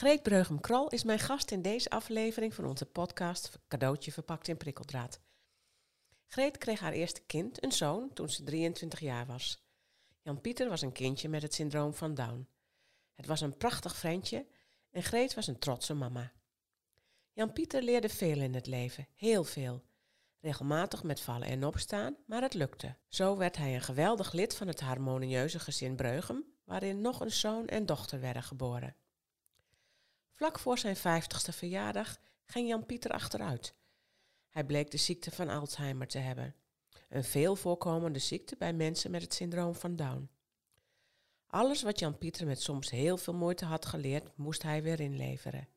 Greet Breugem-Krol is mijn gast in deze aflevering van onze podcast Cadeautje verpakt in prikkeldraad. Greet kreeg haar eerste kind, een zoon, toen ze 23 jaar was. Jan-Pieter was een kindje met het syndroom van Down. Het was een prachtig ventje en Greet was een trotse mama. Jan-Pieter leerde veel in het leven, heel veel. Regelmatig met vallen en opstaan, maar het lukte. Zo werd hij een geweldig lid van het harmonieuze gezin Breugem, waarin nog een zoon en dochter werden geboren. Vlak voor zijn vijftigste verjaardag ging Jan-Pieter achteruit. Hij bleek de ziekte van Alzheimer te hebben. Een veel voorkomende ziekte bij mensen met het syndroom van Down. Alles wat Jan-Pieter met soms heel veel moeite had geleerd, moest hij weer inleveren.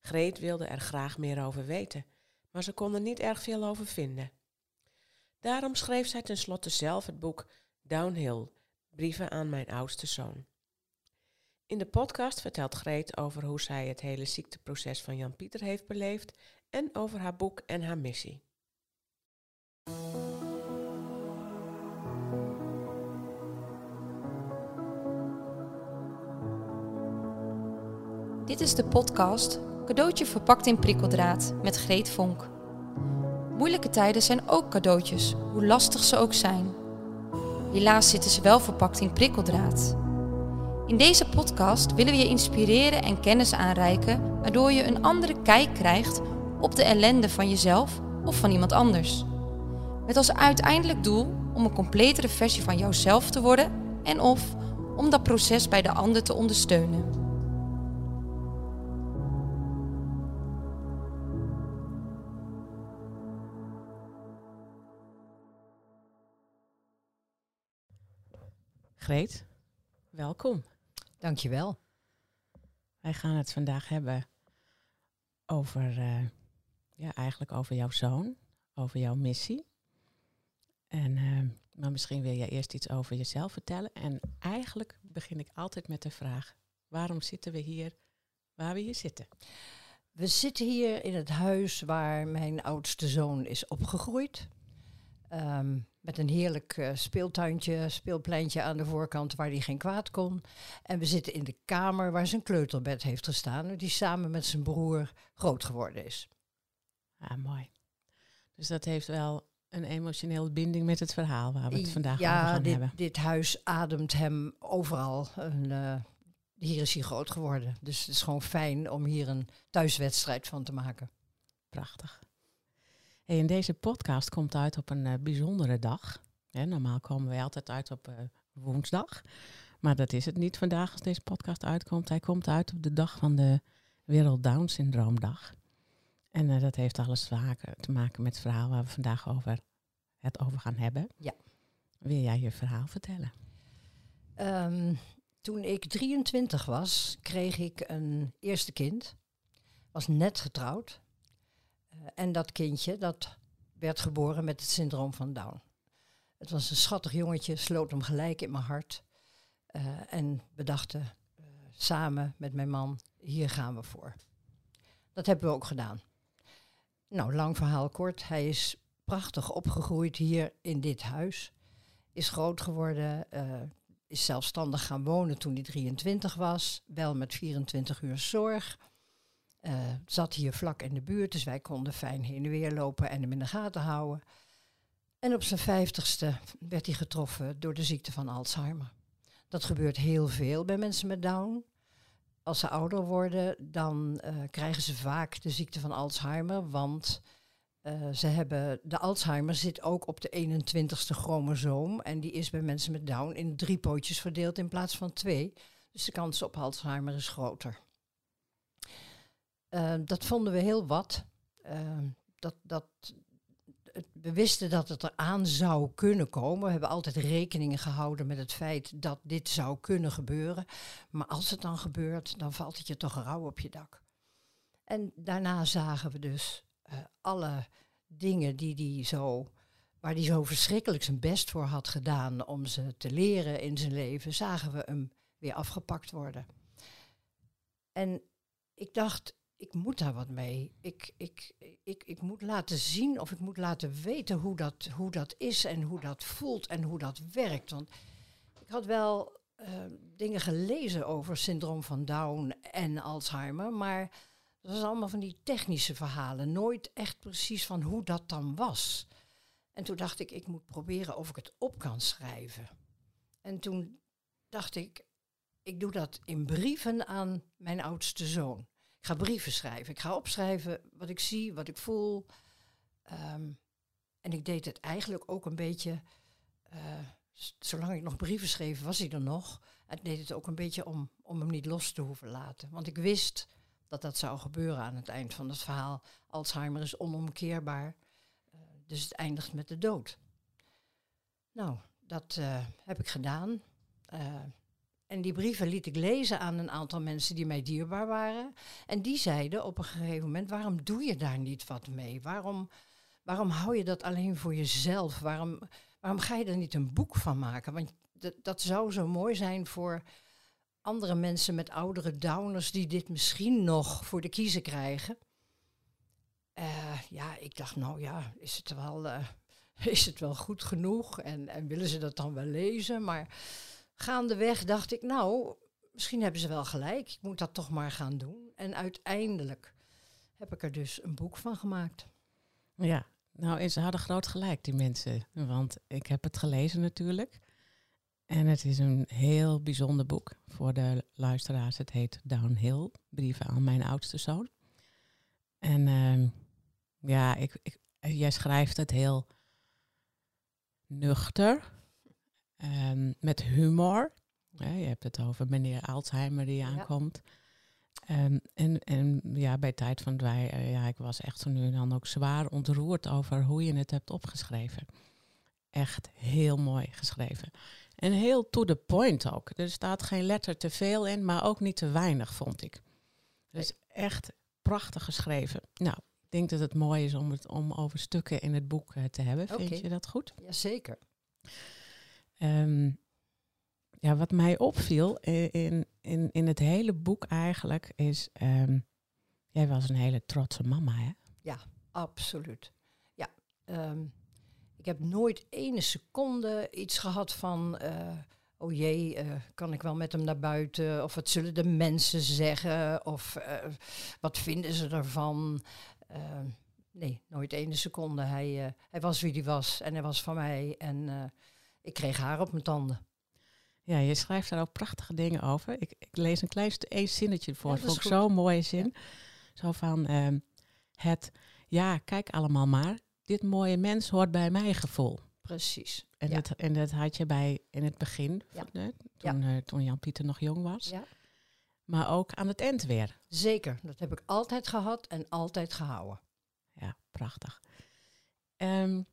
Greet wilde er graag meer over weten, maar ze kon er niet erg veel over vinden. Daarom schreef zij tenslotte zelf het boek Downhill, brieven aan mijn oudste zoon. In de podcast vertelt Greet over hoe zij het hele ziekteproces van Jan Pieter heeft beleefd en over haar boek en haar missie. Dit is de podcast Cadeautje verpakt in prikkeldraad met Greet Vonk. Moeilijke tijden zijn ook cadeautjes, hoe lastig ze ook zijn. Helaas zitten ze wel verpakt in prikkeldraad. In deze podcast willen we je inspireren en kennis aanreiken, waardoor je een andere kijk krijgt op de ellende van jezelf of van iemand anders. Met als uiteindelijk doel om een completere versie van jouzelf te worden en of om dat proces bij de ander te ondersteunen. Greet, welkom. Dankjewel. Wij gaan het vandaag hebben over, uh, ja, eigenlijk over jouw zoon, over jouw missie. En, uh, maar misschien wil je eerst iets over jezelf vertellen. En eigenlijk begin ik altijd met de vraag, waarom zitten we hier waar we hier zitten? We zitten hier in het huis waar mijn oudste zoon is opgegroeid. Um, met een heerlijk uh, speeltuintje, speelpleintje aan de voorkant waar hij geen kwaad kon. En we zitten in de kamer waar zijn kleuterbed heeft gestaan, die samen met zijn broer groot geworden is. Ah, mooi. Dus dat heeft wel een emotionele binding met het verhaal waar we het vandaag ja, over gaan dit, hebben. dit huis ademt hem overal. Een, uh, hier is hij groot geworden. Dus het is gewoon fijn om hier een thuiswedstrijd van te maken. Prachtig. Hey, en deze podcast komt uit op een uh, bijzondere dag. normaal komen wij altijd uit op uh, woensdag. Maar dat is het niet vandaag als deze podcast uitkomt. Hij komt uit op de dag van de Wereld Down Syndroomdag. En uh, dat heeft alles te maken, te maken met het verhaal waar we vandaag over het over gaan hebben. Ja. Wil jij je verhaal vertellen? Um, toen ik 23 was, kreeg ik een eerste kind. Was net getrouwd. Uh, en dat kindje, dat werd geboren met het syndroom van Down. Het was een schattig jongetje, sloot hem gelijk in mijn hart. Uh, en we dachten uh, samen met mijn man, hier gaan we voor. Dat hebben we ook gedaan. Nou, lang verhaal kort. Hij is prachtig opgegroeid hier in dit huis. Is groot geworden, is zelfstandig gaan wonen toen hij 23 was. Wel met 24 uur zorg. Uh, zat hier vlak in de buurt, dus wij konden fijn heen en weer lopen en hem in de gaten houden. En op zijn vijftigste werd hij getroffen door de ziekte van Alzheimer. Dat gebeurt heel veel bij mensen met Down. Als ze ouder worden, dan uh, krijgen ze vaak de ziekte van Alzheimer, want uh, ze hebben, de Alzheimer zit ook op de 21ste chromosoom en die is bij mensen met Down in drie pootjes verdeeld in plaats van twee. Dus de kans op Alzheimer is groter. Uh, dat vonden we heel wat. Uh, dat, dat, we wisten dat het eraan zou kunnen komen. We hebben altijd rekening gehouden met het feit dat dit zou kunnen gebeuren. Maar als het dan gebeurt, dan valt het je toch rauw op je dak. En daarna zagen we dus uh, alle dingen die die zo, waar hij zo verschrikkelijk zijn best voor had gedaan om ze te leren in zijn leven, zagen we hem weer afgepakt worden. En ik dacht, ik moet daar wat mee. Ik, ik, ik, ik moet laten zien of ik moet laten weten hoe dat, hoe dat is en hoe dat voelt en hoe dat werkt. Want ik had wel eh, dingen gelezen over syndroom van Down en Alzheimer, maar dat was allemaal van die technische verhalen. Nooit echt precies van hoe dat dan was. En toen dacht ik, ik moet proberen of ik het op kan schrijven. En toen dacht ik, ik doe dat in brieven aan mijn oudste zoon. Ik ga brieven schrijven. Ik ga opschrijven wat ik zie, wat ik voel. Ehm, en ik deed het eigenlijk ook een beetje, uh, zolang ik nog brieven schreef, was hij er nog. En ik deed het ook een beetje om, om hem niet los te hoeven laten. Want ik wist dat dat zou gebeuren aan het eind van het verhaal. Alzheimer is onomkeerbaar, uh, dus het eindigt met de dood. Nou, dat uh, heb ik gedaan. En die brieven liet ik lezen aan een aantal mensen die mij dierbaar waren. En die zeiden op een gegeven moment: waarom doe je daar niet wat mee? Waarom, waarom hou je dat alleen voor jezelf? Waarom, waarom ga je er niet een boek van maken? Want dat, zou zo mooi zijn voor andere mensen met oudere downers die dit misschien nog voor de kiezer krijgen. Uh, ja, ik dacht, nou ja, is het wel, uh, is het wel goed genoeg? En, en willen ze dat dan wel lezen? Maar gaandeweg dacht ik, nou, misschien hebben ze wel gelijk. Ik moet dat toch maar gaan doen. En uiteindelijk heb ik er dus een boek van gemaakt. Ja, nou, ze hadden groot gelijk, die mensen. Want ik heb het gelezen natuurlijk. En het is een heel bijzonder boek voor de luisteraars. Het heet Downhill, brieven aan mijn oudste zoon. En uh, ja, ik, ik, jij schrijft het heel nuchter, Um, met humor. je hebt het over meneer Alzheimer die aankomt. Um, en, en ja, bij Tijd van Dwij, uh, ja, ik was echt zo nu en dan ook zwaar ontroerd over hoe je het hebt opgeschreven. Echt heel mooi geschreven. En heel to the point ook. Er staat geen letter te veel in, maar ook niet te weinig, vond ik. Dus echt prachtig geschreven. Nou, ik denk dat het mooi is om het om over stukken in het boek uh, te hebben. Vind je dat goed? Jazeker. Um, ja, wat mij opviel in, in, in het hele boek eigenlijk is, um, jij was een hele trotse mama, hè? Ja, absoluut. Ja, um, ik heb nooit ene seconde iets gehad van, uh, oh jee, uh, kan ik wel met hem naar buiten? Of wat zullen de mensen zeggen? Of uh, wat vinden ze ervan? nee, nooit ene seconde. Hij, hij was wie hij was en hij was van mij en ik kreeg haar op mijn tanden. Ja, je schrijft daar ook prachtige dingen over. Ik, ik lees een klein zinnetje voor. Ja, dat vond ik zo'n mooie zin. Zo van uh, het, ja, kijk allemaal maar. Dit mooie mens hoort bij mijn gevoel. Precies. En, dat, en dat had je bij in het begin, van, toen, uh, toen Jan-Pieter nog jong was. Ja. Maar ook aan het eind weer. Zeker, dat heb ik altijd gehad en altijd gehouden. Ja, prachtig. Um,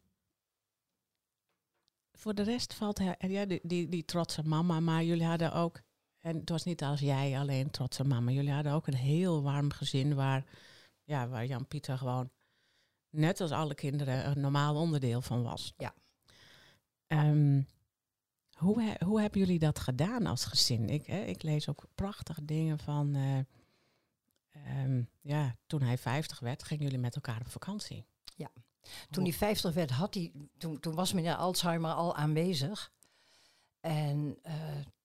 voor de rest valt hij, ja, die, die, die trotse mama, maar jullie hadden ook, en het was niet als jij alleen trotse mama, jullie hadden ook een heel warm gezin waar, ja, waar Jan-Pieter gewoon, net als alle kinderen, een normaal onderdeel van was. Ja. Um, hoe, hoe hebben jullie dat gedaan als gezin? Ik, hè, ik lees ook prachtige dingen van, uh, um, ja, toen hij 50 werd, gingen jullie met elkaar op vakantie. Ja. Toen hij 50 werd, had hij, toen, toen was meneer Alzheimer al aanwezig. En uh,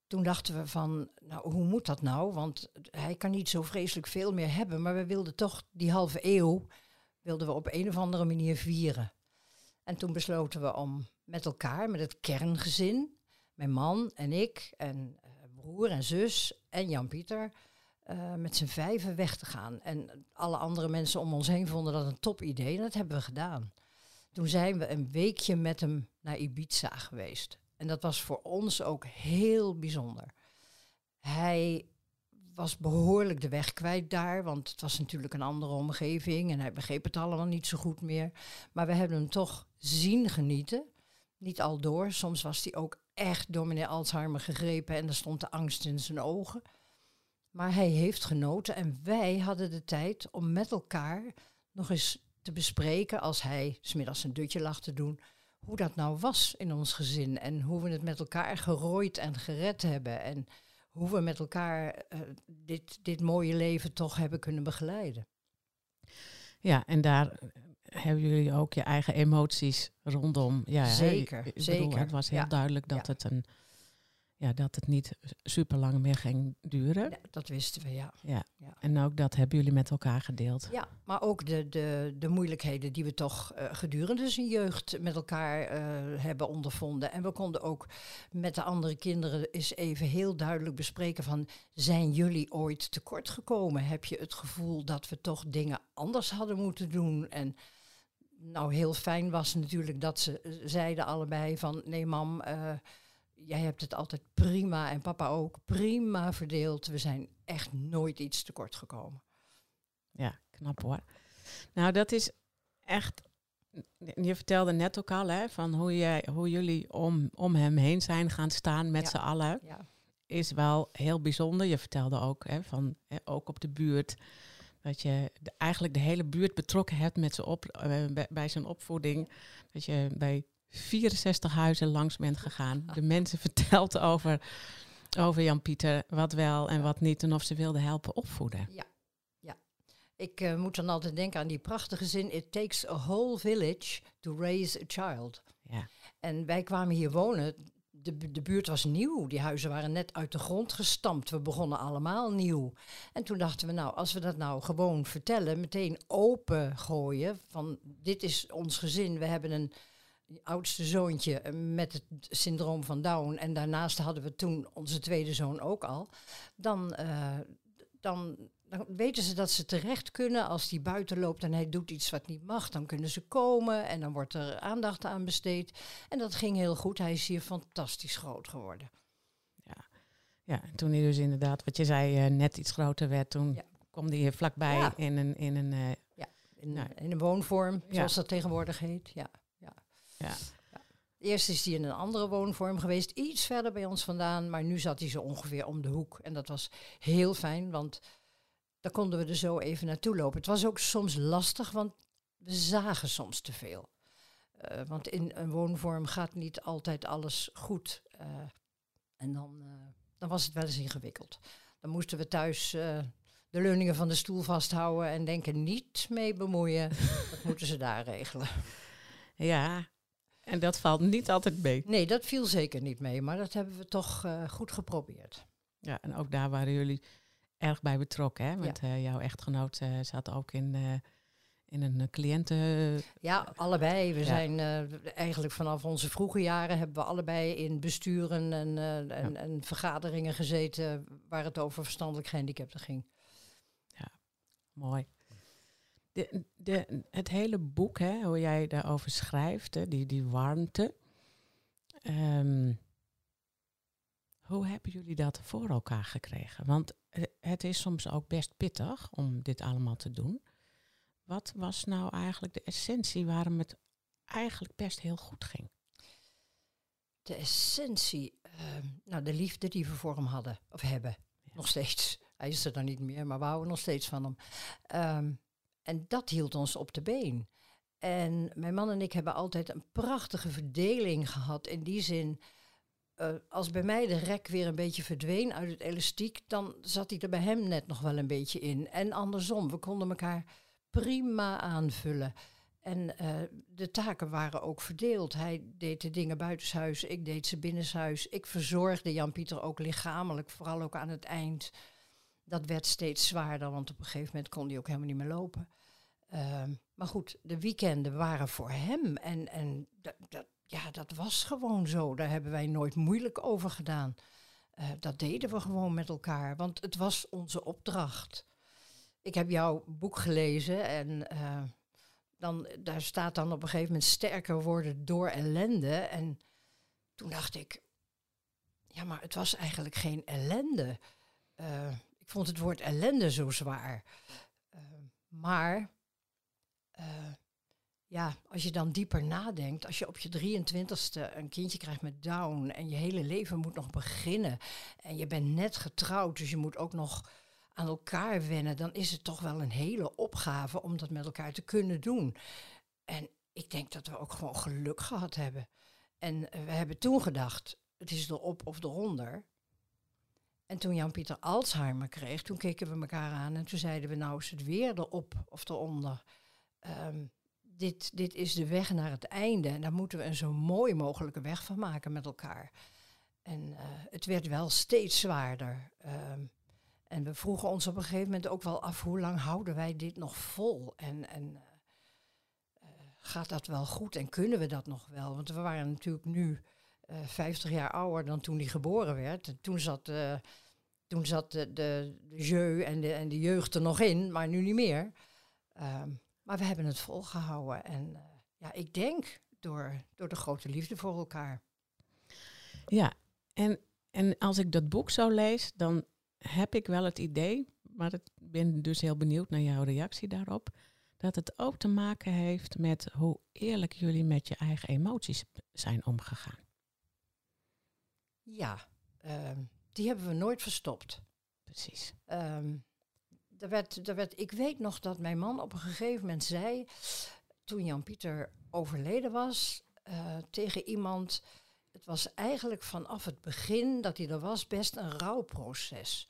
toen dachten we van, nou, hoe moet dat nou? Want hij kan niet zo vreselijk veel meer hebben. Maar we wilden toch die halve eeuw, wilden we op een of andere manier vieren. En toen besloten we om met elkaar, met het kerngezin, mijn man en ik en uh, broer en zus en Jan-Pieter, uh, met z'n vijven weg te gaan. En alle andere mensen om ons heen vonden dat een top idee. En dat hebben we gedaan. Toen zijn we een weekje met hem naar Ibiza geweest. En dat was voor ons ook heel bijzonder. Hij was behoorlijk de weg kwijt daar, want het was natuurlijk een andere omgeving en hij begreep het allemaal niet zo goed meer. Maar we hebben hem toch zien genieten. Niet al door. Soms was hij ook echt door meneer Alzheimer gegrepen en er stond de angst in zijn ogen. Maar hij heeft genoten en wij hadden de tijd om met elkaar nog eens te bespreken, als hij smiddags een dutje lag te doen, hoe dat nou was in ons gezin en hoe we het met elkaar gerooid en gered hebben en hoe we met elkaar uh, dit, dit mooie leven toch hebben kunnen begeleiden. Ja, en daar hebben jullie ook je eigen emoties rondom. Ja, zeker, hè, zeker. het was heel duidelijk dat het een ja, dat het niet super lang meer ging duren. Ja, dat wisten we, ja. Ja. Ja. En ook dat hebben jullie met elkaar gedeeld. Ja, maar ook de, de, de moeilijkheden die we toch eh, gedurende zijn jeugd met elkaar eh, hebben ondervonden. En we konden ook met de andere kinderen eens even heel duidelijk bespreken van... zijn jullie ooit tekort gekomen? Heb je het gevoel dat we toch dingen anders hadden moeten doen? En nou, heel fijn was natuurlijk dat ze eh, zeiden allebei van... nee mam, jij hebt het altijd prima en papa ook prima verdeeld. We zijn echt nooit iets tekort gekomen. Ja, knap hoor. Nou, dat is echt. Je vertelde net ook al hè, van hoe, jij, hoe jullie om, om hem heen zijn gaan staan met Ja. z'n allen. Ja. Is wel heel bijzonder. Je vertelde ook hè, van hè, ook op de buurt. Dat je de- eigenlijk de hele buurt betrokken hebt met op, eh, bij, bij zijn opvoeding. Dat je bij 64 huizen langs bent gegaan. De mensen vertelt over, over Jan-Pieter wat wel en wat niet. En of ze wilden helpen opvoeden. Ik eh, moet dan altijd denken aan die prachtige zin: It takes a whole village to raise a child. Ja. En wij kwamen hier wonen. De, de buurt was nieuw. Die huizen waren net uit de grond gestampt. We begonnen allemaal nieuw. En toen dachten we, nou, als we dat nou gewoon vertellen, meteen open gooien. Van dit is ons gezin. We hebben een oudste zoontje eh, met het syndroom van Down. En daarnaast hadden we toen onze tweede zoon ook al. Dan, eh, dan, dan weten ze dat ze terecht kunnen als die buiten loopt en hij doet iets wat niet mag. Dan kunnen ze komen en dan wordt er aandacht aan besteed. En dat ging heel goed. Hij is hier fantastisch groot geworden. Ja, en toen hij dus inderdaad, wat je zei, eh, net iets groter werd, toen Ja. kwam hij hier vlakbij Ja. in een, in een In, Nou. in een woonvorm, Ja. zoals dat tegenwoordig heet. Ja, ja. Eerst is hij in een andere woonvorm geweest, iets verder bij ons vandaan. Maar nu zat hij zo ongeveer om de hoek. En dat was heel fijn, want daar konden we er zo even naartoe lopen. Het was ook soms lastig, want we zagen soms te veel. Eh, want in een woonvorm gaat niet altijd alles goed. Eh, en dan, eh, dan was het wel eens ingewikkeld. Dan moesten we thuis de leuningen van de stoel vasthouden en denken niet mee bemoeien. dat moeten ze daar regelen. ja. En dat valt niet altijd mee. Nee, dat viel zeker niet mee, maar dat hebben we toch eh, goed geprobeerd. Ja, en ook daar waren jullie erg bij betrokken, hè? Want eh, jouw echtgenoot eh, zat ook in, in een cliënten... Ja, allebei. We Ja. zijn eigenlijk vanaf onze vroege jaren hebben we allebei in besturen en, en, en vergaderingen gezeten waar het over verstandelijk gehandicapten ging. Mooi. De, de, het hele boek, hè, hoe jij daarover schrijft, hè, die, die warmte. Ehm, hoe hebben jullie dat voor elkaar gekregen? Want eh, het is soms ook best pittig om dit allemaal te doen. Wat was nou eigenlijk de essentie waarom het eigenlijk best heel goed ging? De essentie, ehm, nou de liefde die we voor hem hadden, of hebben, nog steeds. Hij is er dan niet meer, maar we houden nog steeds van hem. Ehm, en dat hield ons op de been. En mijn man en ik hebben altijd een prachtige verdeling gehad. In die zin, eh, als bij mij de rek weer een beetje verdween uit het elastiek, dan zat hij er bij hem net nog wel een beetje in. En andersom, we konden elkaar prima aanvullen. En eh, de taken waren ook verdeeld. Hij deed de dingen buitenshuis, ik deed ze binnenshuis. Ik verzorgde Jan-Pieter ook lichamelijk, vooral ook aan het eind. Dat werd steeds zwaarder, want op een gegeven moment kon hij ook helemaal niet meer lopen. Ehm, maar goed, de weekenden waren voor hem. En, en dat, dat, ja, dat was gewoon zo. Daar hebben wij nooit moeilijk over gedaan. Eh, dat deden we gewoon met elkaar, want het was onze opdracht. Ik heb jouw boek gelezen en eh, dan, daar staat dan op een gegeven moment sterker worden door ellende. En toen dacht ik, ja, maar het was eigenlijk geen ellende. Vond het woord ellende zo zwaar. Eh, maar eh, ja, als je dan dieper nadenkt, als je op je 23ste een kindje krijgt met Down en je hele leven moet nog beginnen en je bent net getrouwd, dus je moet ook nog aan elkaar wennen, dan is het toch wel een hele opgave om dat met elkaar te kunnen doen. En ik denk dat we ook gewoon geluk gehad hebben. En we hebben toen gedacht, het is erop of eronder. En toen Jan-Pieter Alzheimer kreeg, toen keken we elkaar aan en toen zeiden we, nou is het weer erop of eronder. Ehm, dit, dit is de weg naar het einde en daar moeten we een zo mooi mogelijke weg van maken met elkaar. En eh, het werd wel steeds zwaarder. Ehm, en we vroegen ons op een gegeven moment ook wel af, hoe lang houden wij dit nog vol? En, en eh, eh, gaat dat wel goed en kunnen we dat nog wel? Want we waren natuurlijk nu uh, 50 jaar ouder dan toen hij geboren werd. En toen zat, toen zat de, de, de jeu en de, en de jeugd er nog in, maar nu niet meer. Ehm, maar we hebben het volgehouden. En ja, ik denk door, door de grote liefde voor elkaar. Ja, en, en als ik dat boek zo lees, dan heb ik wel het idee, maar ik ben dus heel benieuwd naar jouw reactie daarop, dat het ook te maken heeft met hoe eerlijk jullie met je eigen emoties zijn omgegaan. Ja, um, die hebben we nooit verstopt. Precies. Um, er werd, er werd, ik weet nog dat mijn man op een gegeven moment zei, toen Jan-Pieter overleden was, uh, tegen iemand, het was eigenlijk vanaf het begin dat hij er was best een rouwproces.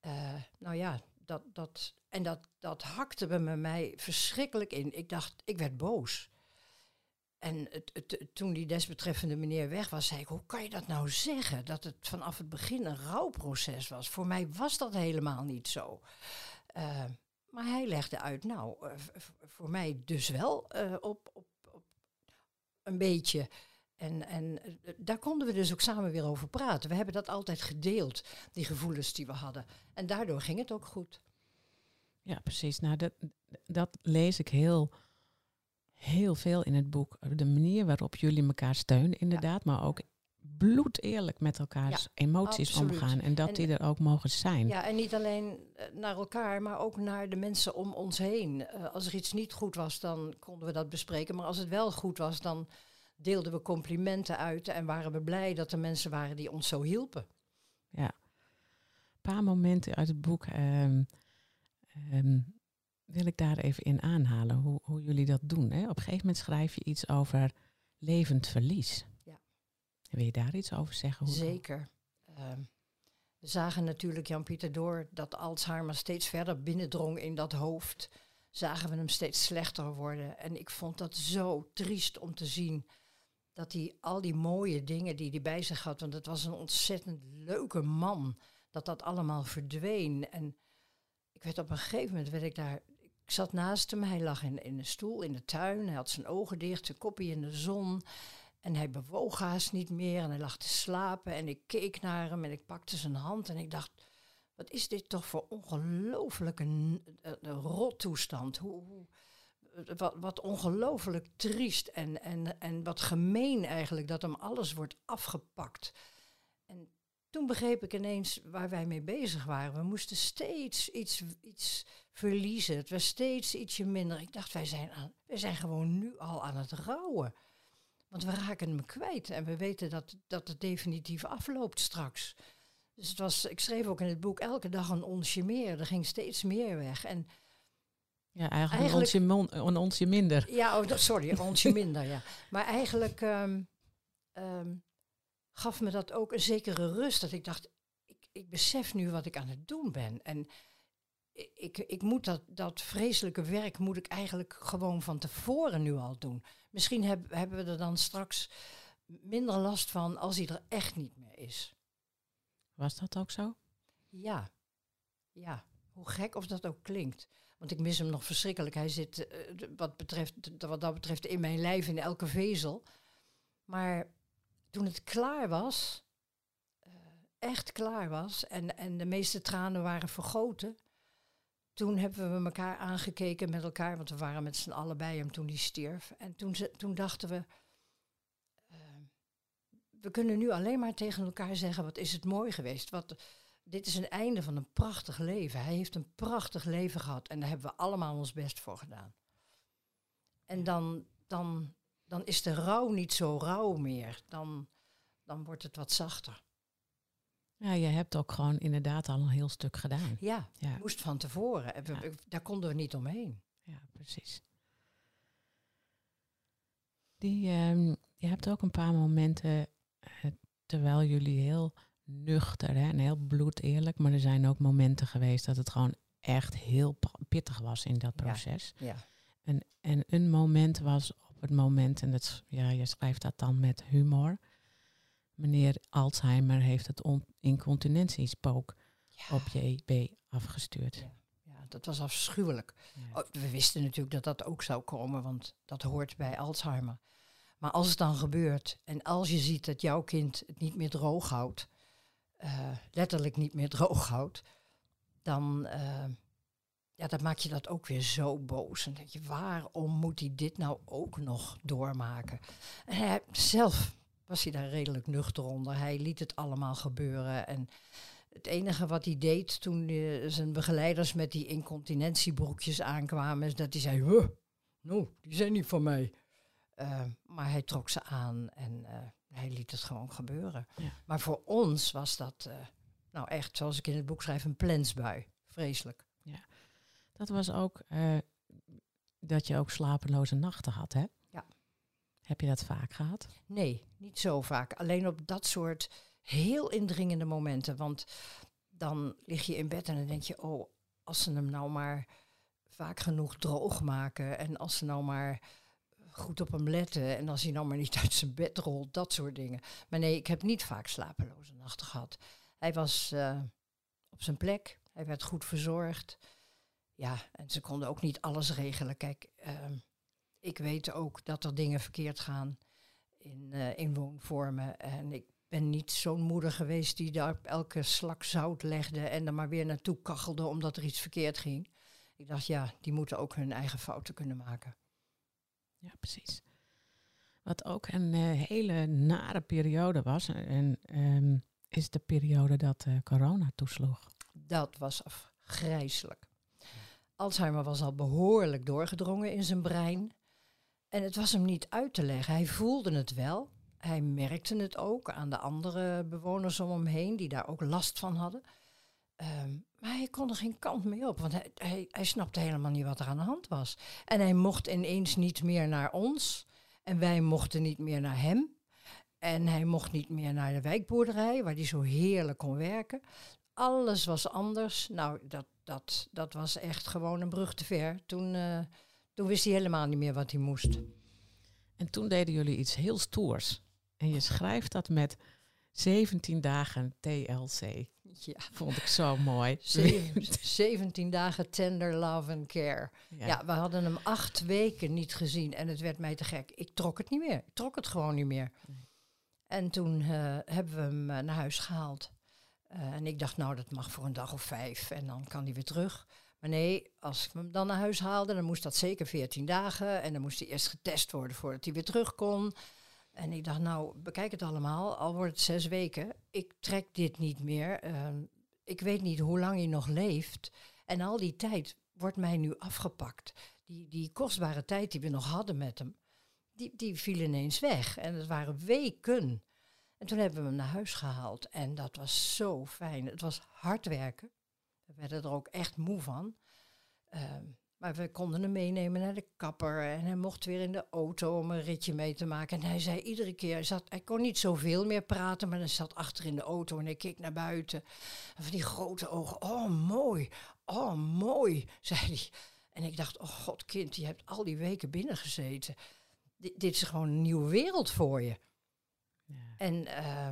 Uh, nou ja, dat, dat, en dat, dat hakte bij mij verschrikkelijk in. Ik dacht, ik werd boos. En toen die desbetreffende meneer weg was, zei ik, hoe kan je dat nou zeggen? Dat het vanaf het begin een rouwproces was. Voor mij was dat helemaal niet zo. Uh, maar hij legde uit, nou, uh, voor mij dus wel uh, op, op, op een beetje. En, en daar konden we dus ook samen weer over praten. We hebben dat altijd gedeeld, die gevoelens die we hadden. En daardoor ging het ook goed. Ja, precies. Nou, dat, dat lees ik heel, heel veel in het boek. De manier waarop jullie elkaar steunen, inderdaad, ja. maar ook bloed eerlijk met elkaars ja, emoties absoluut. omgaan. En dat en, die er ook mogen zijn. Ja, en niet alleen naar elkaar, maar ook naar de mensen om ons heen. Uh, als er iets niet goed was, dan konden we dat bespreken. Maar als het wel goed was, dan deelden we complimenten uit en waren we blij dat er mensen waren die ons zo hielpen. Ja, een paar momenten uit het boek um, um, wil ik daar even in aanhalen, hoe, hoe jullie dat doen. Hè? Op een gegeven moment schrijf je iets over levend verlies. Ja. Wil je daar iets over zeggen? Hoe Zeker. Um, we zagen natuurlijk Jan-Pieter door dat Alzheimer steeds verder binnendrong in dat hoofd. Zagen we hem steeds slechter worden. En ik vond dat zo triest om te zien dat hij al die mooie dingen die hij bij zich had, want het was een ontzettend leuke man, dat dat allemaal verdween. En ik werd op een gegeven moment, werd ik daar, ik zat naast hem, hij lag in, in een stoel in de tuin, hij had zijn ogen dicht, zijn kopje in de zon. En hij bewoog haast niet meer en hij lag te slapen en ik keek naar hem en ik pakte zijn hand en ik dacht, wat is dit toch voor ongelooflijke rottoestand? Hoe, hoe, wat, wat ongelooflijk triest en, en, en wat gemeen eigenlijk dat hem alles wordt afgepakt. En toen begreep ik ineens waar wij mee bezig waren. We moesten steeds iets, iets verliezen. Het was steeds ietsje minder. Ik dacht, wij zijn, aan, wij zijn gewoon nu al aan het rouwen. Want we raken hem kwijt en we weten dat, dat het definitief afloopt straks. Dus het was, ik schreef ook in het boek elke dag een onsje meer. Er ging steeds meer weg. En ja, eigenlijk, eigenlijk een, onsje een onsje minder. Ja, oh, sorry, een onsje minder, ja. Maar eigenlijk um, um, gaf me dat ook een zekere rust. Dat ik dacht, ik, ik besef nu wat ik aan het doen ben. En ik, ik moet dat, dat vreselijke werk moet ik eigenlijk gewoon van tevoren nu al doen. Misschien heb, hebben we er dan straks minder last van als hij er echt niet meer is. Was dat ook zo? Ja, ja. Hoe gek of dat ook klinkt. Want ik mis hem nog verschrikkelijk. Hij zit uh, wat, betreft, wat dat betreft in mijn lijf, in elke vezel. Maar toen het klaar was, uh, echt klaar was, en, en de meeste tranen waren vergoten, toen hebben we elkaar aangekeken met elkaar, want we waren met z'n allen bij hem toen hij stierf. En toen, toen dachten we, uh, we kunnen nu alleen maar tegen elkaar zeggen, wat is het mooi geweest. Wat, dit is een einde van een prachtig leven. Hij heeft een prachtig leven gehad en daar hebben we allemaal ons best voor gedaan. En dan, dan, dan is de rouw niet zo rauw meer. Dan, dan wordt het wat zachter. Ja, je hebt ook gewoon inderdaad al een heel stuk gedaan. Ja, ja. moest van tevoren. Ja. Daar konden we niet omheen. Ja, precies. Die, um, je hebt ook een paar momenten, uh, terwijl jullie heel nuchter hè, en heel bloedeerlijk. Maar er zijn ook momenten geweest dat het gewoon echt heel pittig was in dat proces. Ja, ja. En, en een moment was op het moment, en dat, ja, je schrijft dat dan met humor, meneer Alzheimer heeft het on- incontinentiespook op JB afgestuurd. Ja. Ja, dat was afschuwelijk. Ja. Oh, we wisten natuurlijk dat dat ook zou komen, want dat hoort bij Alzheimer. Maar als het dan gebeurt en als je ziet dat jouw kind het niet meer droog houdt, eh, letterlijk niet meer droog houdt, dan, eh, ja, dan maak je dat ook weer zo boos. En denk je, waarom moet hij dit nou ook nog doormaken? En hij, zelf was hij daar redelijk nuchter onder. Hij liet het allemaal gebeuren. En het enige wat hij deed toen eh, zijn begeleiders met die incontinentiebroekjes aankwamen, is dat hij zei: huh, Nou, die zijn niet van mij. Eh, maar hij trok ze aan en eh, hij liet het gewoon gebeuren. Ja. Maar voor ons was dat, nou echt, zoals ik in het boek schrijf, een plensbui. Vreselijk. Dat was ook eh, dat je ook slapeloze nachten had, hè? Ja. Heb je dat vaak gehad? Nee, niet zo vaak. Alleen op dat soort heel indringende momenten. Want dan lig je in bed en dan denk je, oh, als ze hem nou maar vaak genoeg droog maken. En als ze nou maar goed op hem letten. En als hij nou maar niet uit zijn bed rolt, dat soort dingen. Maar nee, ik heb niet vaak slapeloze nachten gehad. Hij was eh, op zijn plek. Hij werd goed verzorgd. Ja, en ze konden ook niet alles regelen. Kijk, ehm, ik weet ook dat er dingen verkeerd gaan in, eh, in woonvormen. En ik ben niet zo'n moeder geweest die daar op elke slak zout legde en er maar weer naartoe kachelde omdat er iets verkeerd ging. Ik dacht, ja, die moeten ook hun eigen fouten kunnen maken. Ja, precies. Wat ook een eh, hele nare periode was, en, ehm, is de periode dat eh, corona toesloeg. Dat was afgrijzelijk. Alzheimer was al behoorlijk doorgedrongen in zijn brein. En het was hem niet uit te leggen. Hij voelde het wel. Hij merkte het ook aan de andere bewoners om hem heen, die daar ook last van hadden. Ehm, maar hij kon er geen kant mee op, want hij, hij, hij snapte helemaal niet wat er aan de hand was. En hij mocht ineens niet meer naar ons. En wij mochten niet meer naar hem. En hij mocht niet meer naar de wijkboerderij, waar hij zo heerlijk kon werken. Alles was anders. Nou, dat, dat, dat was echt gewoon een brug te ver. Toen, eh, toen wist hij helemaal niet meer wat hij moest. En toen deden jullie iets heel stoers. En je schrijft dat met 17 dagen TLC. Ja. Vond ik zo mooi. Zeven- 17 dagen tender love and care. Ja. Ja. we hadden hem acht weken niet gezien en het werd mij te gek. Ik trok het niet meer. Ik trok het gewoon niet meer. En toen eh, hebben we hem eh, naar huis gehaald. Eh, en ik dacht, nou, dat mag voor een dag of vijf en dan kan hij weer terug. Maar nee, als ik hem dan naar huis haalde, dan moest dat zeker 14 dagen. En dan moest hij eerst getest worden voordat hij weer terug kon. En ik dacht, nou, bekijk het allemaal, al wordt het zes weken. Ik trek dit niet meer. Ehm, ik weet niet hoe lang hij nog leeft. En al die tijd wordt mij nu afgepakt. Die, die kostbare tijd die we nog hadden met hem, die, die viel ineens weg. En het waren weken. En toen hebben we hem naar huis gehaald. En dat was zo fijn. Het was hard werken. We werden er ook echt moe van. Ehm, maar we konden hem meenemen naar de kapper. En hij mocht weer in de auto om een ritje mee te maken. En hij zei iedere keer, hij, zat, hij kon niet zoveel meer praten, maar hij zat achter in de auto en hij keek naar buiten. En van die grote ogen, oh mooi, oh mooi, zei hij. En ik dacht, oh god kind, je hebt al die weken binnen gezeten. Dit, dit is gewoon een nieuwe wereld voor je. En eh,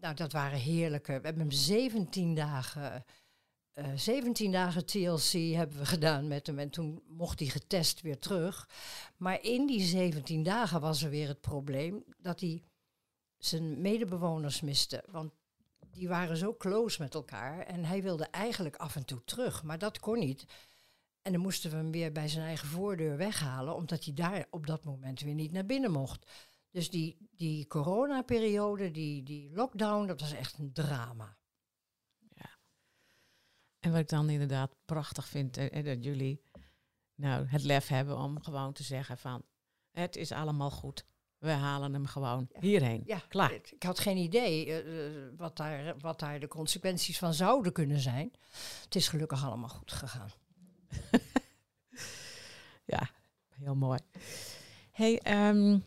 nou, dat waren heerlijke. We hebben hem 17 dagen, eh 17 dagen TLC hebben we gedaan met hem. En toen mocht hij getest weer terug. Maar in die 17 dagen was er weer het probleem dat hij zijn medebewoners miste. Want die waren zo close met elkaar. En hij wilde eigenlijk af en toe terug. Maar dat kon niet. En dan moesten we hem weer bij zijn eigen voordeur weghalen. Omdat hij daar op dat moment weer niet naar binnen mocht. Dus die, die coronaperiode, die, die lockdown, dat was echt een drama. En wat ik dan inderdaad prachtig vind, eh, eh, dat jullie nou, het lef hebben om gewoon te zeggen van, het is allemaal goed. We halen hem gewoon Ja. hierheen. Ja, Klaar. Ik, had geen idee eh, wat, daar, wat daar de consequenties van zouden kunnen zijn. Het is gelukkig allemaal goed gegaan. Ja, heel mooi. hey, ehm,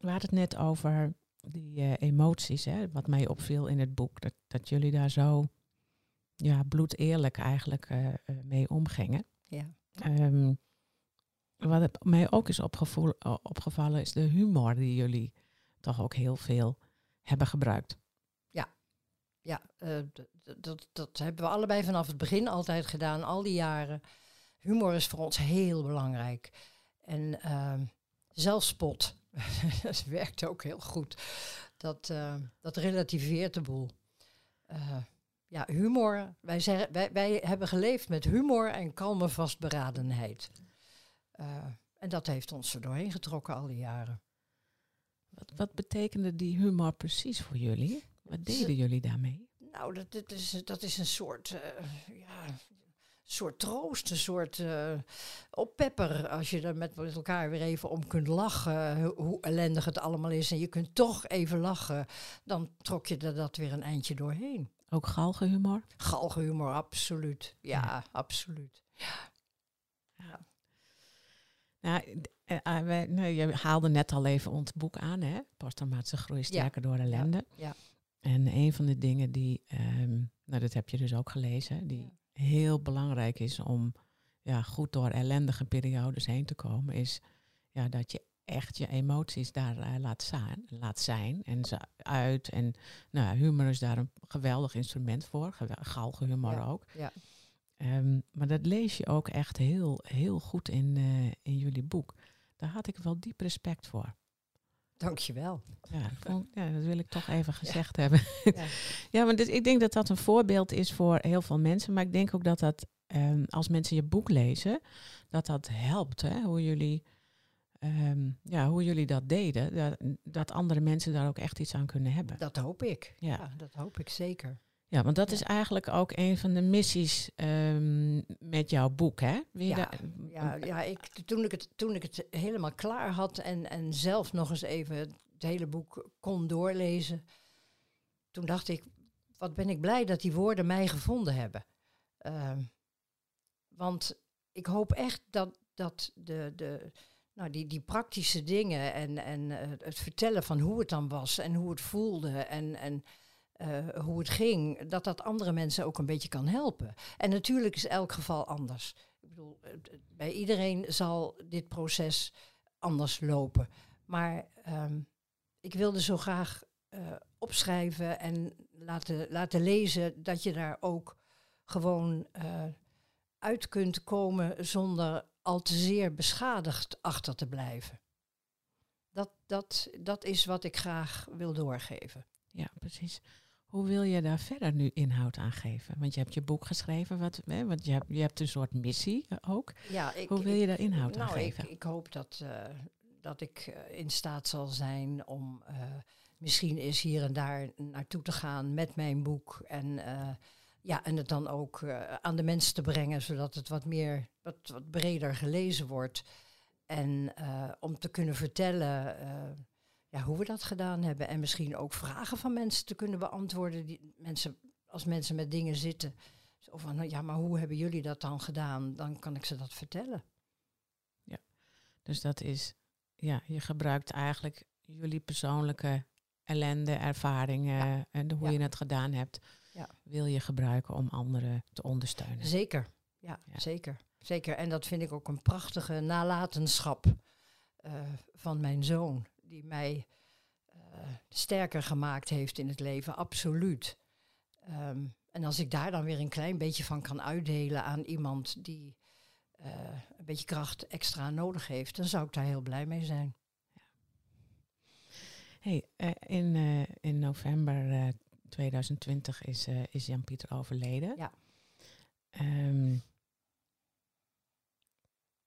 we hadden het net over die eh, emoties, hè, wat mij opviel in het boek. Dat, dat jullie daar zo ja, bloedeerlijk eigenlijk eh, eh, mee omgingen. Ja. Ehm, wat mij ook is opgevallen is de humor die jullie toch ook heel veel hebben gebruikt. Ja, d- dat, dat hebben we allebei vanaf het begin altijd gedaan, al die jaren. Humor is voor ons heel belangrijk. En ehm, zelfspot, dat werkt ook heel goed. Dat, eh, dat relativeert de boel. Eh, ja, humor. Wij, zeggen, wij, wij hebben geleefd met humor en kalme vastberadenheid. Eh, en dat heeft ons er doorheen getrokken al die jaren. Wat, wat betekende die humor precies voor jullie? Wat deden jullie daarmee? Nou, dat, dat, is, dat is een soort, ja, soort troost, een soort eh, oppepper. Als je er met, met elkaar weer even om kunt lachen, ho- hoe ellendig het allemaal is. En je kunt toch even lachen, dan trok je er dat weer een eindje doorheen. Ook galgenhumor? Galgenhumor, absoluut. Ja, absoluut. Nou, d- eh, eh, wij- nou, je haalde net al even ons boek aan, hè? Posttraumatische groei sterker door ellende. ja. En een van de dingen die, ehm, nou dat heb je dus ook gelezen, die heel belangrijk is om ja, goed door ellendige periodes heen te komen, is ja, dat je echt je emoties daar eh, laat, zijn, laat zijn en ze uit. En nou, ja, humor is daar een geweldig instrument voor, galgenhumor Ja. ook. Ja. Ehm, maar dat lees je ook echt heel, heel goed in, eh, in jullie boek. Daar had ik wel diep respect voor. Dankjewel. Ja, vond, ja, dat wil ik toch even gezegd hebben. Ja. ja, maar dus ik denk dat dat een voorbeeld is voor heel veel mensen. Maar ik denk ook dat dat, ehm, als mensen je boek lezen, dat dat helpt. Hè? Hoe, jullie, ehm, ja, hoe jullie dat deden. Dat, dat andere mensen daar ook echt iets aan kunnen hebben. Dat hoop ik. Ja. Ja, dat hoop ik zeker. Ja, want dat is eigenlijk ook een van de missies ehm, met jouw boek. Hè? Ja, daar- Ja, ja ik, toen, ik het, toen ik het helemaal klaar had en, en zelf nog eens even het hele boek kon doorlezen, toen dacht ik, wat ben ik blij dat die woorden mij gevonden hebben. Ehm, want ik hoop echt dat, dat de, de, nou, die, die praktische dingen en, en eh, het vertellen van hoe het dan was en hoe het voelde en, en eh, hoe het ging, dat dat andere mensen ook een beetje kan helpen. En natuurlijk is elk geval anders. Ik bedoel, bij iedereen zal dit proces anders lopen. Maar ehm, ik wilde zo graag eh, opschrijven en laten, laten lezen dat je daar ook gewoon eh, uit kunt komen zonder al te zeer beschadigd achter te blijven. Dat, dat, dat is wat ik graag wil doorgeven. Ja, precies. Hoe wil je daar verder nu inhoud aan geven? Want je hebt je boek geschreven, wat, hè, want je hebt, je hebt een soort missie eh, ook. Ja, ik, Hoe wil je daar inhoud aan nou, geven? Ik, ik hoop dat, eh, dat ik eh, in staat zal zijn om misschien eens hier en daar naartoe te gaan met mijn boek. En, ja, en het dan ook aan de mensen te brengen, zodat het wat meer, wat, wat breder gelezen wordt. En om te kunnen vertellen ja, hoe we dat gedaan hebben. En misschien ook vragen van mensen te kunnen beantwoorden. Die mensen, als mensen met dingen zitten. Zo van, ja, maar hoe hebben jullie dat dan gedaan? Dan kan ik ze dat vertellen. Dus dat is, ja, je gebruikt eigenlijk jullie persoonlijke ellende, ervaringen en de, hoe Ja. je het gedaan hebt, Ja. wil je gebruiken om anderen te ondersteunen. Zeker, ja, Ja. zeker. Zeker. En dat vind ik ook een prachtige nalatenschap eh, van mijn zoon, die mij eh, sterker gemaakt heeft in het leven, absoluut. Ehm, en als ik daar dan weer een klein beetje van kan uitdelen aan iemand die eh, een beetje kracht extra nodig heeft, dan zou ik daar heel blij mee zijn. Hey, eh, in, in november eh, 2020 is, is Jan-Pieter overleden. Ja. Ehm,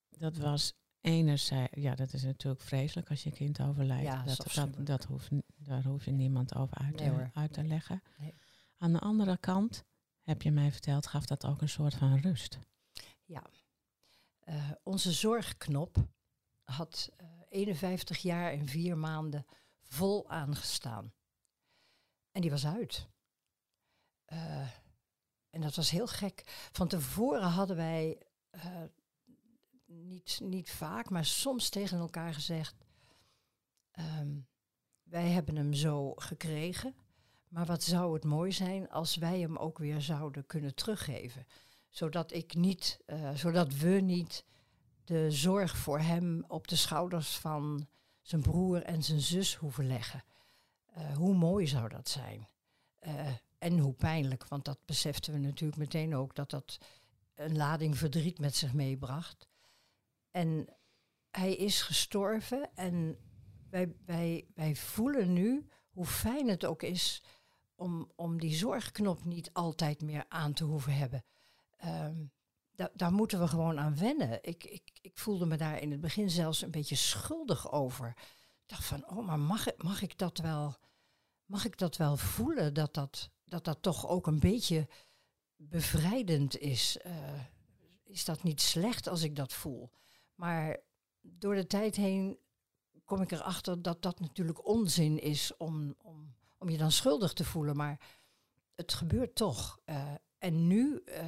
dat was enerzijds, ja, dat is natuurlijk vreselijk als je kind overlijdt. Ja, dat dat, dat, hoeft, daar hoef je niemand over uit, Nee te, uit leggen. Nee. Aan de andere kant, heb je mij verteld, gaf dat ook een soort van rust. Eh, onze zorgknop had eh, 51 jaar en vier maanden vol aangestaan. En die was uit. Eh, en dat was heel gek. Van tevoren hadden wij eh, niet, niet vaak, maar soms tegen elkaar gezegd: ehm, Wij hebben hem zo gekregen. Maar wat zou het mooi zijn als wij hem ook weer zouden kunnen teruggeven? Zodat ik niet, eh, zodat we niet de zorg voor hem op de schouders van zijn broer en zijn zus hoeven leggen. Eh, hoe mooi zou dat zijn? Eh, en hoe pijnlijk, want dat beseften we natuurlijk meteen ook, dat dat een lading verdriet met zich meebracht. En hij is gestorven en wij, wij, wij voelen nu hoe fijn het ook is om, om die zorgknop niet altijd meer aan te hoeven hebben. Ehm, da daar moeten we gewoon aan wennen. Ik, ik, ik voelde me daar in het begin zelfs een beetje schuldig over. Ik dacht van, oh, maar mag, mag ik dat wel, mag ik dat wel voelen? Dat dat, dat dat toch ook een beetje bevrijdend is. Uh, is dat niet slecht als ik dat voel? Maar door de tijd heen kom ik erachter dat dat natuurlijk onzin is om, om, om je dan schuldig te voelen. Maar het gebeurt toch. Uh, en nu uh,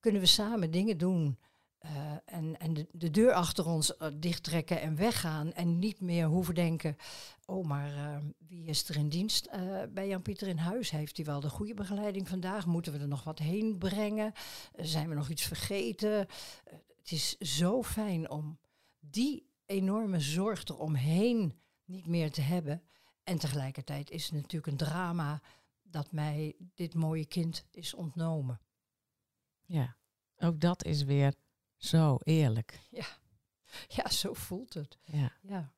kunnen we samen dingen doen. Uh, en en de, de deur achter ons dichttrekken en weggaan. En niet meer hoeven denken. Oh, maar wie is er in dienst bij Jan-Pieter in huis? Heeft hij wel de goede begeleiding vandaag? Moeten we er nog wat heen brengen? zijn we nog iets vergeten? Het is zo fijn om die enorme zorg eromheen niet meer te hebben. En tegelijkertijd is het natuurlijk een drama dat mij dit mooie kind is ontnomen. Ja, ook dat is weer zo eerlijk. Ja, ja zo voelt het. Ja. ja.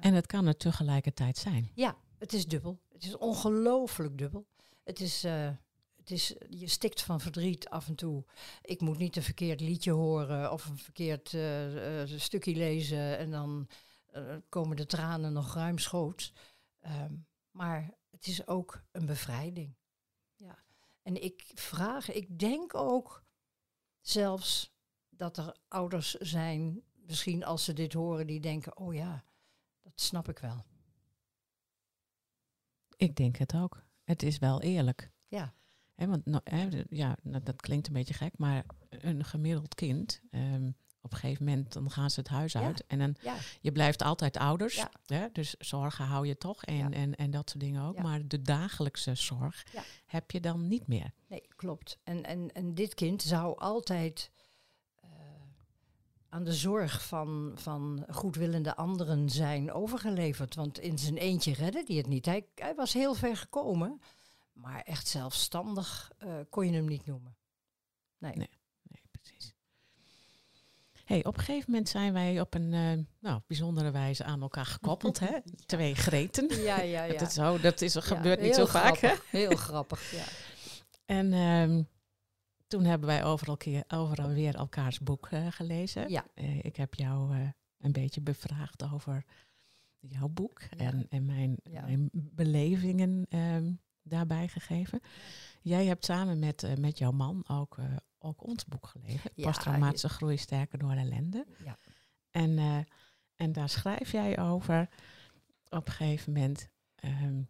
En het kan er tegelijkertijd zijn. Ja, het is dubbel. Het is ongelooflijk dubbel. Het is, uh, het is, je stikt van verdriet af en toe. Ik moet niet een verkeerd liedje horen of een verkeerd uh, uh, stukje lezen en dan komen de tranen nog ruimschoots. Um, maar het is ook een bevrijding. Ja. En ik vraag, ik denk ook zelfs dat er ouders zijn, misschien als ze dit horen, die denken, oh ja, dat snap ik wel. Ik denk het ook. Het is wel eerlijk. Ja. He, want nou, ja, dat klinkt een beetje gek, maar een gemiddeld kind, um, op een gegeven moment dan gaan ze het huis uit. En dan, ja. je blijft altijd ouders. Hè? Dus zorgen hou je toch en, en, en dat soort dingen ook. Maar de dagelijkse zorg heb je dan niet meer. Nee, klopt. En, en, en dit kind zou altijd uh, aan de zorg van, van goedwillende anderen zijn overgeleverd. Want in zijn eentje redde hij het niet. Hij, hij was heel ver gekomen. Maar echt zelfstandig uh, kon je hem niet noemen. Nee. nee. Hey, op een gegeven moment zijn wij op een uh, nou, bijzondere wijze aan elkaar gekoppeld. hè? Twee greten. Ja, ja, ja. Dat, is, oh, dat is, gebeurt niet zo vaak. Hè? Heel grappig, ja. En um, toen hebben wij overal, keer, overal weer elkaars boek uh, gelezen. Ja. Uh, ik heb jou een beetje bevraagd over jouw boek ja. en, en mijn, mijn belevingen um, daarbij gegeven. Jij hebt samen met, met jouw man ook ook ons boek gelezen. Ja, Posttraumatische groei sterker door ellende. Ja. En, uh, en daar schrijf jij over op een gegeven moment. Um,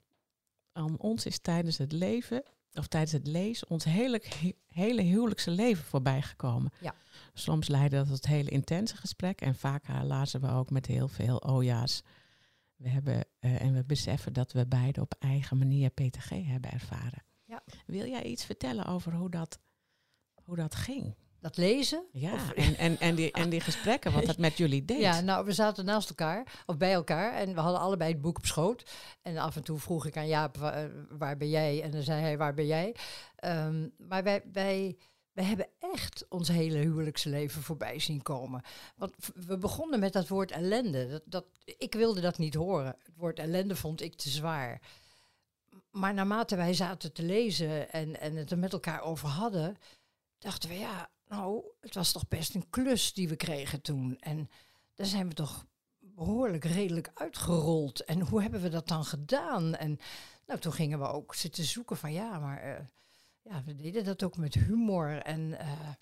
aan ons is tijdens het leven, of tijdens het lezen, ons hele, hele huwelijkse leven voorbij gekomen. Ja. Soms leidde dat tot hele intense gesprekken en vaak lazen we ook met heel veel oja's. We hebben, uh, en we beseffen dat we beide op eigen manier PTG hebben ervaren. Ja. Wil jij iets vertellen over hoe dat hoe dat ging. Dat lezen? Ja, en, en, en, die, en die gesprekken, wat dat met jullie deed. Ja, nou, we zaten naast elkaar, of bij elkaar, en we hadden allebei het boek op schoot. En af en toe vroeg ik aan Jaap, waar, waar ben jij? En dan zei hij, waar ben jij? Um, maar wij, wij, wij hebben echt ons hele huwelijksleven voorbij zien komen. Want we begonnen met dat woord ellende. Dat, dat, ik wilde dat niet horen. Het woord ellende vond ik te zwaar. Maar naarmate wij zaten te lezen en, en het er met elkaar over hadden dachten we, ja, nou, het was toch best een klus die we kregen toen. En daar zijn we toch behoorlijk redelijk uitgerold. En hoe hebben we dat dan gedaan? En nou, toen gingen we ook zitten zoeken van, ja, maar uh, ja, we deden dat ook met humor. En uh,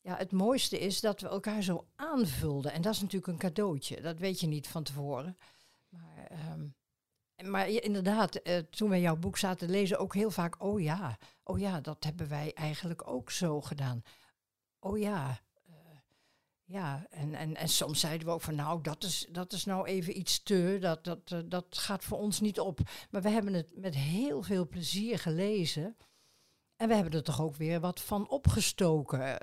ja, het mooiste is dat we elkaar zo aanvulden. En dat is natuurlijk een cadeautje. Dat weet je niet van tevoren. Maar um, maar inderdaad, uh, toen wij jouw boek zaten te lezen, ook heel vaak, oh ja, oh ja, dat hebben wij eigenlijk ook zo gedaan. Oh ja, uh, ja, en, en, en soms zeiden we ook van, nou, dat is, dat is nou even iets te, dat, dat, dat gaat voor ons niet op. Maar we hebben het met heel veel plezier gelezen. En we hebben er toch ook weer wat van opgestoken.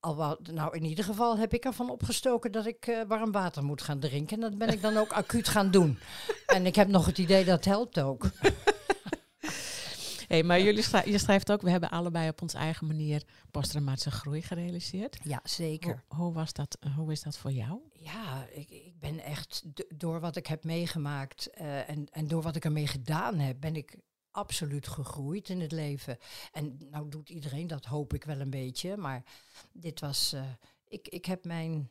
Al wat, nou, in ieder geval heb ik ervan opgestoken dat ik eh, warm water moet gaan drinken. En dat ben ik dan ook acuut gaan doen. En ik heb nog het idee dat helpt ook. Hey, maar jullie je schrijft ook, we hebben allebei op onze eigen manier posttraumatische groei gerealiseerd. Ja, zeker. Hoe, hoe, was dat, eh, hoe is dat voor jou? Ja, ik, ik ben echt, door wat ik heb meegemaakt eh, en, en door wat ik ermee gedaan heb, ben ik absoluut gegroeid in het leven. En nou doet iedereen dat, hoop ik wel een beetje. Maar dit was, eh, ik, ik heb mijn,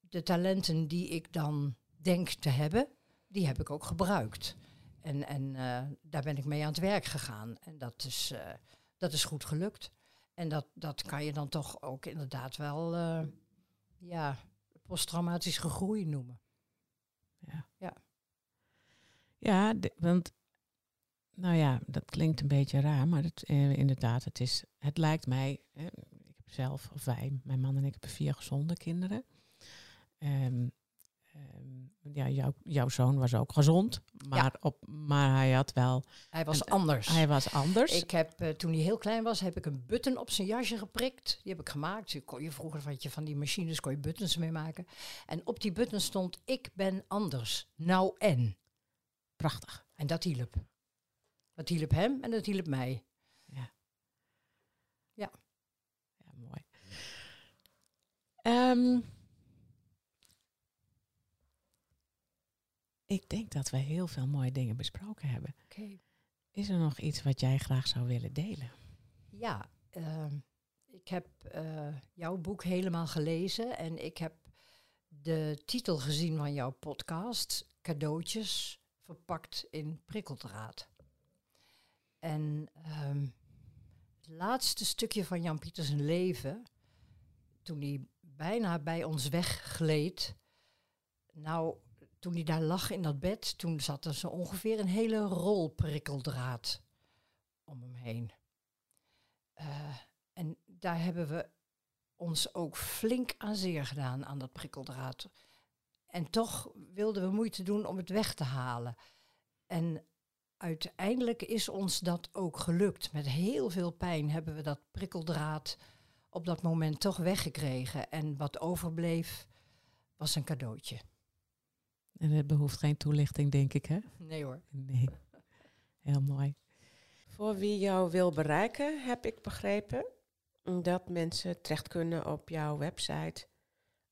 de talenten die ik dan denk te hebben, die heb ik ook gebruikt. En, en eh, daar ben ik mee aan het werk gegaan. En dat is, eh, dat is goed gelukt. En dat, dat kan je dan toch ook inderdaad wel, ja, posttraumatische groei noemen. Ja, de- want, nou ja, dat klinkt een beetje raar, maar het, eh, inderdaad, het, is, het lijkt mij, eh, ik heb zelf, of wij, mijn man en ik hebben vier gezonde kinderen. Ehm, ehm, ja, jouw, jouw zoon was ook gezond, maar, op, maar hij had wel, Hij was En, anders. hij was anders. Ik heb, eh, toen hij heel klein was, heb ik een button op zijn jasje geprikt. Die heb ik gemaakt. Je kon je vroeger had je van die machines kon je buttons mee maken. En op die button stond ik ben anders. Nou en. Prachtig. En dat hielp. Dat hielp hem en dat hielp mij. Ja, mooi. Ehm, ik denk dat we heel veel mooie dingen besproken hebben. Is er nog iets wat jij graag zou willen delen? Ja, ehm, ik heb eh, jouw boek helemaal gelezen en ik heb de titel gezien van jouw podcast, Cadeautjes verpakt in prikkeldraad. En ehm, het laatste stukje van Jan Pieters leven, toen hij bijna bij ons weggleed, nou, toen hij daar lag in dat bed, toen zat er zo ongeveer een hele rol prikkeldraad om hem heen. Eh, en daar hebben we ons ook flink aan zeer gedaan aan dat prikkeldraad. En toch wilden we moeite doen om het weg te halen. En uiteindelijk is ons dat ook gelukt. Met heel veel pijn hebben we dat prikkeldraad op dat moment toch weggekregen. En wat overbleef was een cadeautje. En het behoeft geen toelichting, denk ik, hè? Nee hoor. Nee. Heel mooi. Voor wie jou wil bereiken, heb ik begrepen dat mensen terecht kunnen op jouw website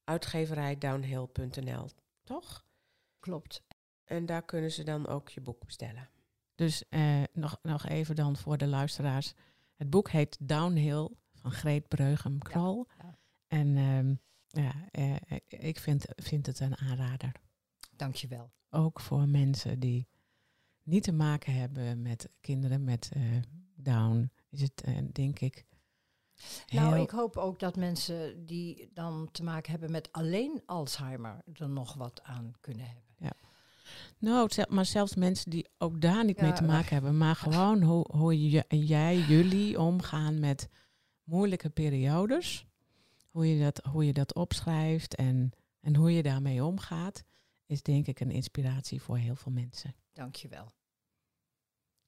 uitgeverijdownhill.nl, toch? Klopt. En daar kunnen ze dan ook je boek bestellen. Dus eh, nog, nog even dan voor de luisteraars. Het boek heet Downhill van Greet Breugem-Krol. ja. En ehm, ja, eh, ik vind, vind het een aanrader. Dankjewel. Ook voor mensen die niet te maken hebben met kinderen met eh, Down. Is het, denk ik, Nou, ik hoop ook dat mensen die dan te maken hebben met alleen Alzheimer er nog wat aan kunnen hebben. Nou, maar zelfs mensen die ook daar niet mee te maken hebben. Maar gewoon hoe, hoe je, jij, jullie omgaan met moeilijke periodes. Hoe je dat, hoe je dat opschrijft en, en hoe je daarmee omgaat. Is denk ik een inspiratie voor heel veel mensen. Dankjewel.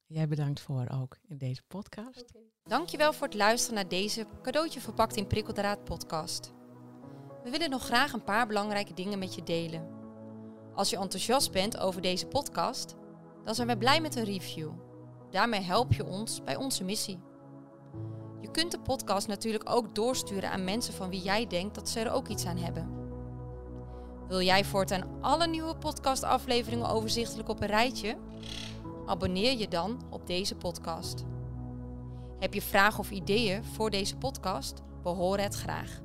Jij bedankt voor ook in deze podcast. Dankjewel voor het luisteren naar deze cadeautje verpakt in prikkeldraad podcast. We willen nog graag een paar belangrijke dingen met je delen. Als je enthousiast bent over deze podcast, dan zijn wij blij met een review. Daarmee help je ons bij onze missie. Je kunt de podcast natuurlijk ook doorsturen aan mensen van wie jij denkt dat ze er ook iets aan hebben. Wil jij voortaan alle nieuwe podcastafleveringen overzichtelijk op een rijtje? Abonneer je dan op deze podcast. Heb je vragen of ideeën voor deze podcast? We horen het graag.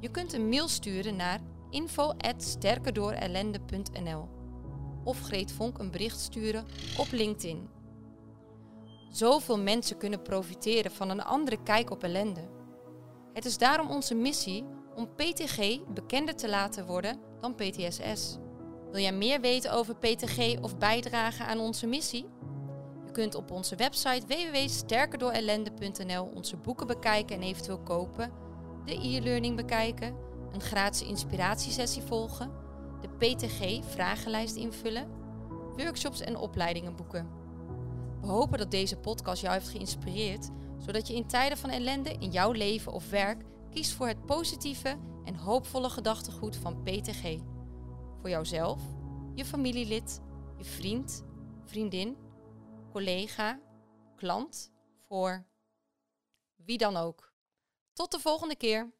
Je kunt een mail sturen naar info@sterkerdoorellende.nl of Greet Vonk een bericht sturen op LinkedIn. Zoveel mensen kunnen profiteren van een andere kijk op ellende. Het is daarom onze missie om PTG bekender te laten worden dan PTSS. Wil jij meer weten over PTG of bijdragen aan onze missie? Je kunt op onze website www.sterkerdoorellende.nl onze boeken bekijken en eventueel kopen, de e-learning bekijken, een gratis inspiratiesessie volgen, de PTG vragenlijst invullen, workshops en opleidingen boeken. We hopen dat deze podcast jou heeft geïnspireerd, zodat je in tijden van ellende in jouw leven of werk kiest voor het positieve en hoopvolle gedachtegoed van PTG. Voor jouzelf, je familielid, je vriend, vriendin, collega, klant, voor wie dan ook. Tot de volgende keer.